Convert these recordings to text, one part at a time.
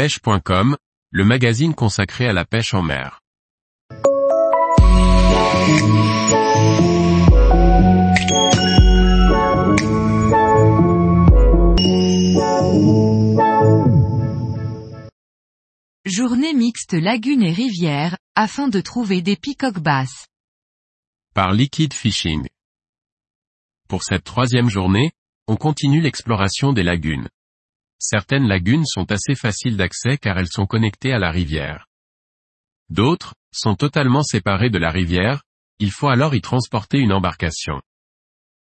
pêche.com, le magazine consacré à la pêche en mer. Journée mixte lagune et rivière, afin de trouver des picoques basses. Par Liquid Fishing. Pour cette troisième journée, on continue l'exploration des lagunes. Certaines lagunes sont assez faciles d'accès car elles sont connectées à la rivière. D'autres, sont totalement séparées de la rivière, il faut alors y transporter une embarcation.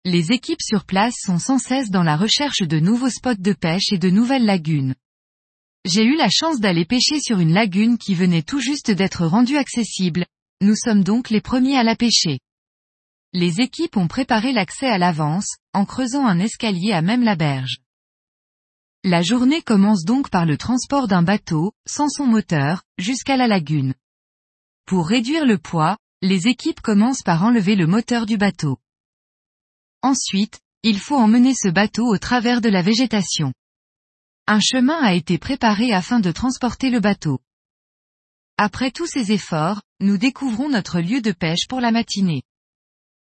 Les équipes sur place sont sans cesse dans la recherche de nouveaux spots de pêche et de nouvelles lagunes. J'ai eu la chance d'aller pêcher sur une lagune qui venait tout juste d'être rendue accessible, nous sommes donc les premiers à la pêcher. Les équipes ont préparé l'accès à l'avance, en creusant un escalier à même la berge. La journée commence donc par le transport d'un bateau, sans son moteur, jusqu'à la lagune. Pour réduire le poids, les équipes commencent par enlever le moteur du bateau. Ensuite, il faut emmener ce bateau au travers de la végétation. Un chemin a été préparé afin de transporter le bateau. Après tous ces efforts, nous découvrons notre lieu de pêche pour la matinée.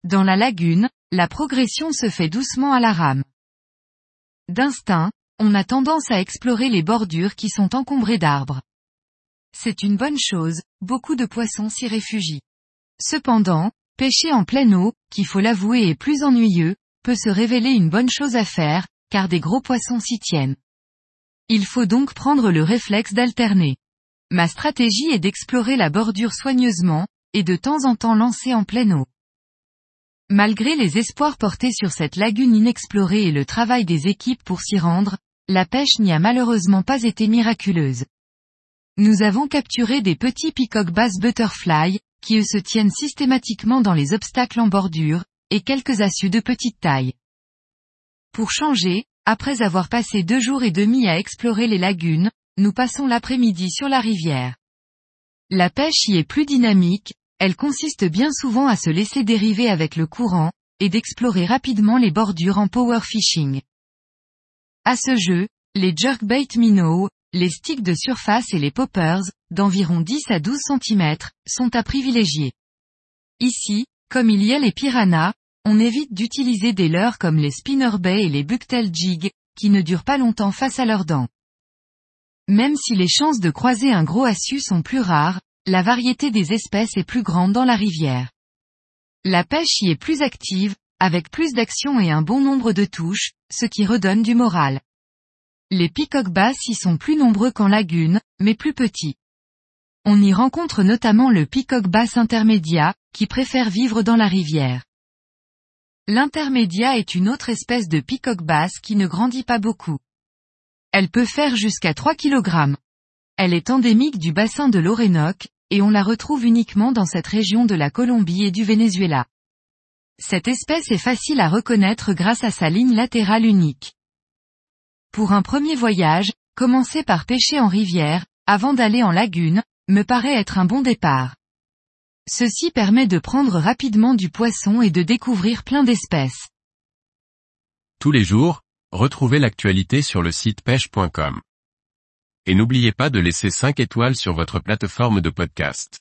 Dans la lagune, la progression se fait doucement à la rame. D'instinct, on a tendance à explorer les bordures qui sont encombrées d'arbres. C'est une bonne chose, beaucoup de poissons s'y réfugient. Cependant, pêcher en pleine eau, qui faut l'avouer est plus ennuyeux, peut se révéler une bonne chose à faire, car des gros poissons s'y tiennent. Il faut donc prendre le réflexe d'alterner. Ma stratégie est d'explorer la bordure soigneusement, et de temps en temps lancer en pleine eau. Malgré les espoirs portés sur cette lagune inexplorée et le travail des équipes pour s'y rendre, la pêche n'y a malheureusement pas été miraculeuse. Nous avons capturé des petits peacock bass butterfly, qui eux se tiennent systématiquement dans les obstacles en bordure, et quelques assus de petite taille. Pour changer, après avoir passé deux jours et demi à explorer les lagunes, nous passons l'après-midi sur la rivière. La pêche y est plus dynamique, elle consiste bien souvent à se laisser dériver avec le courant, et d'explorer rapidement les bordures en power fishing. À ce jeu, les jerkbait minnow, les sticks de surface et les poppers, d'environ 10 à 12 cm, sont à privilégier. Ici, comme il y a les piranhas, on évite d'utiliser des leurres comme les spinnerbait et les bucktail jig, qui ne durent pas longtemps face à leurs dents. Même si les chances de croiser un gros assu sont plus rares, la variété des espèces est plus grande dans la rivière. La pêche y est plus active, avec plus d'action et un bon nombre de touches, ce qui redonne du moral. Les peacock basses y sont plus nombreux qu'en lagune, mais plus petits. On y rencontre notamment le peacock basse intermédia, qui préfère vivre dans la rivière. L'intermédia est une autre espèce de peacock basse qui ne grandit pas beaucoup. Elle peut faire jusqu'à 3 kg. Elle est endémique du bassin de l'Orénoque, et on la retrouve uniquement dans cette région de la Colombie et du Venezuela. Cette espèce est facile à reconnaître grâce à sa ligne latérale unique. Pour un premier voyage, commencer par pêcher en rivière, avant d'aller en lagune, me paraît être un bon départ. Ceci permet de prendre rapidement du poisson et de découvrir plein d'espèces. Tous les jours, retrouvez l'actualité sur le site pêche.com. Et n'oubliez pas de laisser 5 étoiles sur votre plateforme de podcast.